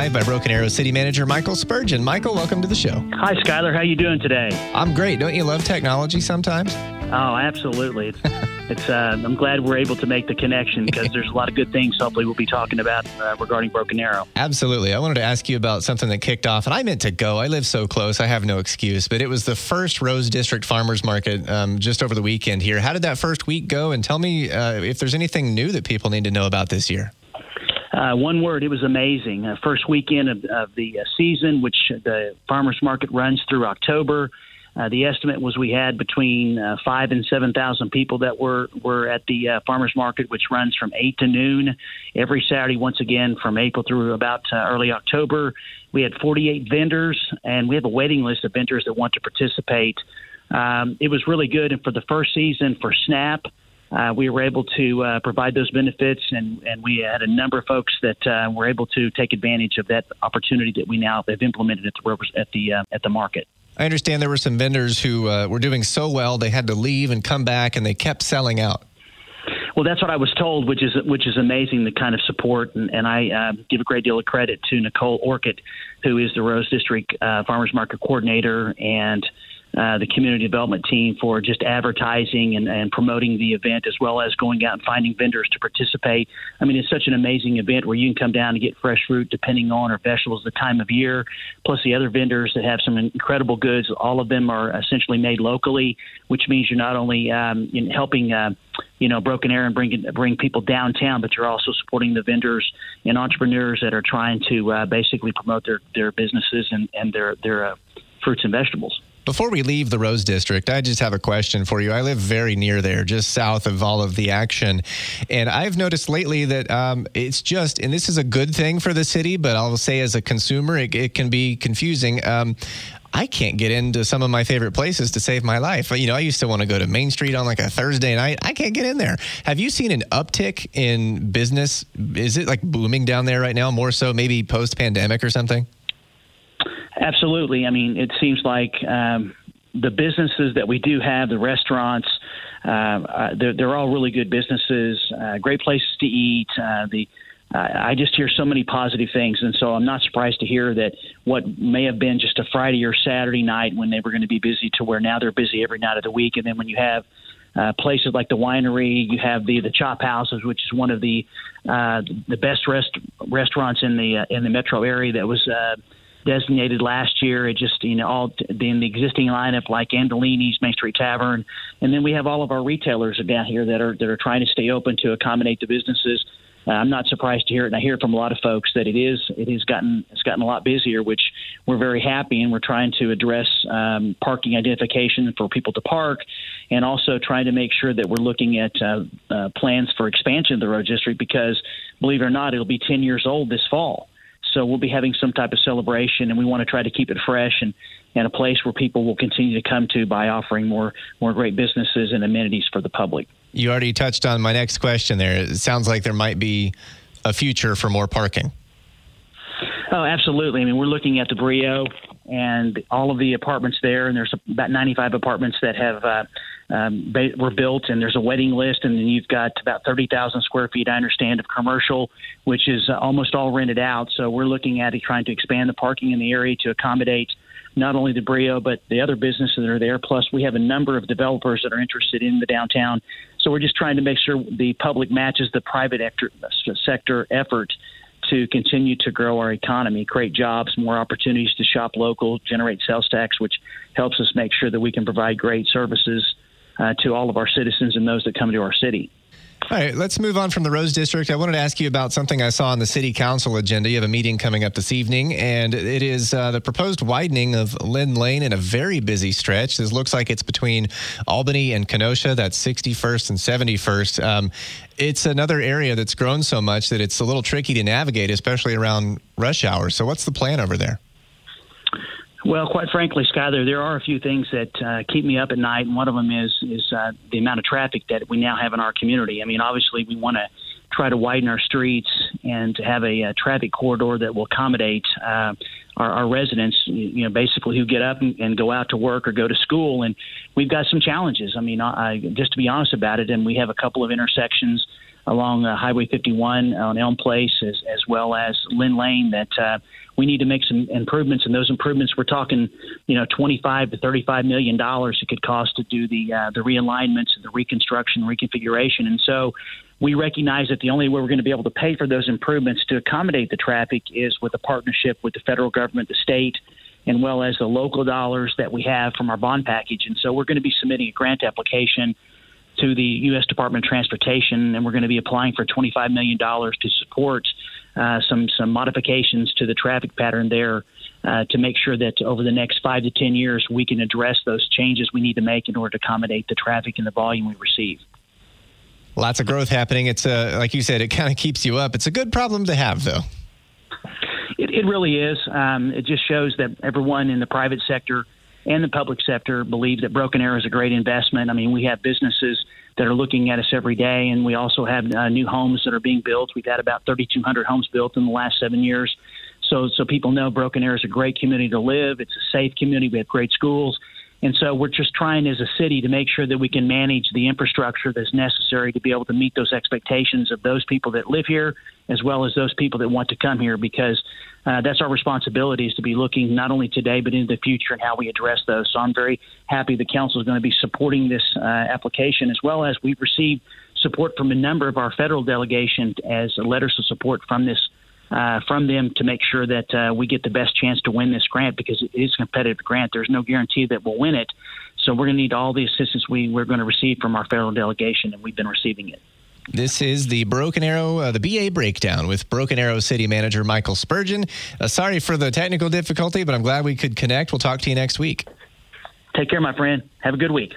live by Broken Arrow City Manager Michael Spurgeon. Michael, welcome to the show. Hi, Skylar. How you doing today? I'm great. Don't you love technology sometimes? Oh, absolutely. It's, it's. Uh, I'm glad we're able to make the connection because there's a lot of good things. Hopefully, we'll be talking about uh, regarding Broken Arrow. Absolutely. I wanted to ask you about something that kicked off, and I meant to go. I live so close. I have no excuse. But it was the first Rose District Farmers Market um, just over the weekend here. How did that first week go? And tell me uh, if there's anything new that people need to know about this year. Uh, one word, it was amazing. Uh, first weekend of, of the uh, season, which the farmers market runs through October. Uh, the estimate was we had between uh, five and seven thousand people that were were at the uh, farmers market, which runs from eight to noon every Saturday. Once again, from April through about uh, early October, we had 48 vendors, and we have a waiting list of vendors that want to participate. Um, it was really good, and for the first season for Snap. Uh, we were able to uh, provide those benefits, and, and we had a number of folks that uh, were able to take advantage of that opportunity that we now have implemented at the at the uh, at the market. I understand there were some vendors who uh, were doing so well they had to leave and come back, and they kept selling out. Well, that's what I was told, which is which is amazing. The kind of support, and, and I uh, give a great deal of credit to Nicole Orchid, who is the Rose District uh, Farmers Market Coordinator, and uh, the community development team for just advertising and, and promoting the event, as well as going out and finding vendors to participate. I mean, it's such an amazing event where you can come down and get fresh fruit, depending on or vegetables, the time of year, plus the other vendors that have some incredible goods. All of them are essentially made locally, which means you're not only um, helping. Uh, you know, Broken Arrow and bring bring people downtown, but you're also supporting the vendors and entrepreneurs that are trying to uh, basically promote their their businesses and and their their uh, fruits and vegetables. Before we leave the Rose District, I just have a question for you. I live very near there, just south of all of the action. And I've noticed lately that um, it's just, and this is a good thing for the city, but I'll say as a consumer, it, it can be confusing. Um, I can't get into some of my favorite places to save my life. You know, I used to want to go to Main Street on like a Thursday night. I can't get in there. Have you seen an uptick in business? Is it like booming down there right now, more so maybe post pandemic or something? Absolutely. I mean, it seems like um, the businesses that we do have, the restaurants, uh, uh, they're, they're all really good businesses, uh, great places to eat. Uh, the I just hear so many positive things, and so I'm not surprised to hear that what may have been just a Friday or Saturday night when they were going to be busy to where now they're busy every night of the week. And then when you have uh, places like the winery, you have the the Chop Houses, which is one of the uh, the best rest, restaurants in the uh, in the metro area that was. Designated last year. It just you know all in the existing lineup like Andolini's, Main Street Tavern, and then we have all of our retailers down here that are that are trying to stay open to accommodate the businesses. Uh, I'm not surprised to hear it, and I hear from a lot of folks that it is it has gotten it's gotten a lot busier, which we're very happy, and we're trying to address um, parking identification for people to park, and also trying to make sure that we're looking at uh, uh, plans for expansion of the Rose District because, believe it or not, it'll be 10 years old this fall. So we'll be having some type of celebration, and we want to try to keep it fresh and, and a place where people will continue to come to by offering more more great businesses and amenities for the public. You already touched on my next question there. It sounds like there might be a future for more parking. Oh, absolutely. I mean, we're looking at the Brio and all of the apartments there, and there's about 95 apartments that have uh, um, were built, and there's a waiting list, and then you've got about 30,000 square feet, I understand, of commercial, which is uh, almost all rented out. So we're looking at trying to expand the parking in the area to accommodate not only the Brio but the other businesses that are there. Plus, we have a number of developers that are interested in the downtown. So we're just trying to make sure the public matches the private sector effort to continue to grow our economy, create jobs, more opportunities to shop local, generate sales tax, which helps us make sure that we can provide great services uh, to all of our citizens and those that come to our city. All right, let's move on from the Rose District. I wanted to ask you about something I saw on the City Council agenda. You have a meeting coming up this evening, and it is uh, the proposed widening of Lynn Lane in a very busy stretch. This looks like it's between Albany and Kenosha. That's 61st and 71st. Um, it's another area that's grown so much that it's a little tricky to navigate, especially around rush hour. So, what's the plan over there? Well, quite frankly, Skyler, there are a few things that uh, keep me up at night, and one of them is is uh, the amount of traffic that we now have in our community. I mean, obviously, we want to try to widen our streets and to have a, a traffic corridor that will accommodate uh, our, our residents, you know, basically who get up and, and go out to work or go to school. And we've got some challenges. I mean, I, just to be honest about it, and we have a couple of intersections along uh, Highway 51 on Elm Place as, as well as Lynn Lane that uh, we need to make some improvements. And those improvements, we're talking, you know, 25 to 35 million dollars it could cost to do the uh, the realignments and the reconstruction, reconfiguration. And so we recognize that the only way we're going to be able to pay for those improvements to accommodate the traffic is with a partnership with the federal government, the state, and well as the local dollars that we have from our bond package. And so we're going to be submitting a grant application to the U.S. Department of Transportation, and we're going to be applying for $25 million to support uh, some some modifications to the traffic pattern there uh, to make sure that over the next five to ten years we can address those changes we need to make in order to accommodate the traffic and the volume we receive. Lots of growth happening. It's a, like you said, it kind of keeps you up. It's a good problem to have, though. It, it really is. Um, it just shows that everyone in the private sector and the public sector believe that Broken Arrow is a great investment. I mean, we have businesses that are looking at us every day, and we also have uh, new homes that are being built. We've had about 3,200 homes built in the last seven years. So, so people know Broken Arrow is a great community to live. It's a safe community. We have great schools. And so we're just trying as a city to make sure that we can manage the infrastructure that's necessary to be able to meet those expectations of those people that live here as well as those people that want to come here because uh, that's our responsibility is to be looking not only today but into the future and how we address those. So I'm very happy the council is going to be supporting this uh, application as well as we've received support from a number of our federal delegation as letters of support from this uh, from them to make sure that uh, we get the best chance to win this grant because it is a competitive grant. There's no guarantee that we'll win it. So we're going to need all the assistance we, we're going to receive from our federal delegation, and we've been receiving it. This is the Broken Arrow, uh, the BA breakdown with Broken Arrow City Manager Michael Spurgeon. Uh, sorry for the technical difficulty, but I'm glad we could connect. We'll talk to you next week. Take care, my friend. Have a good week.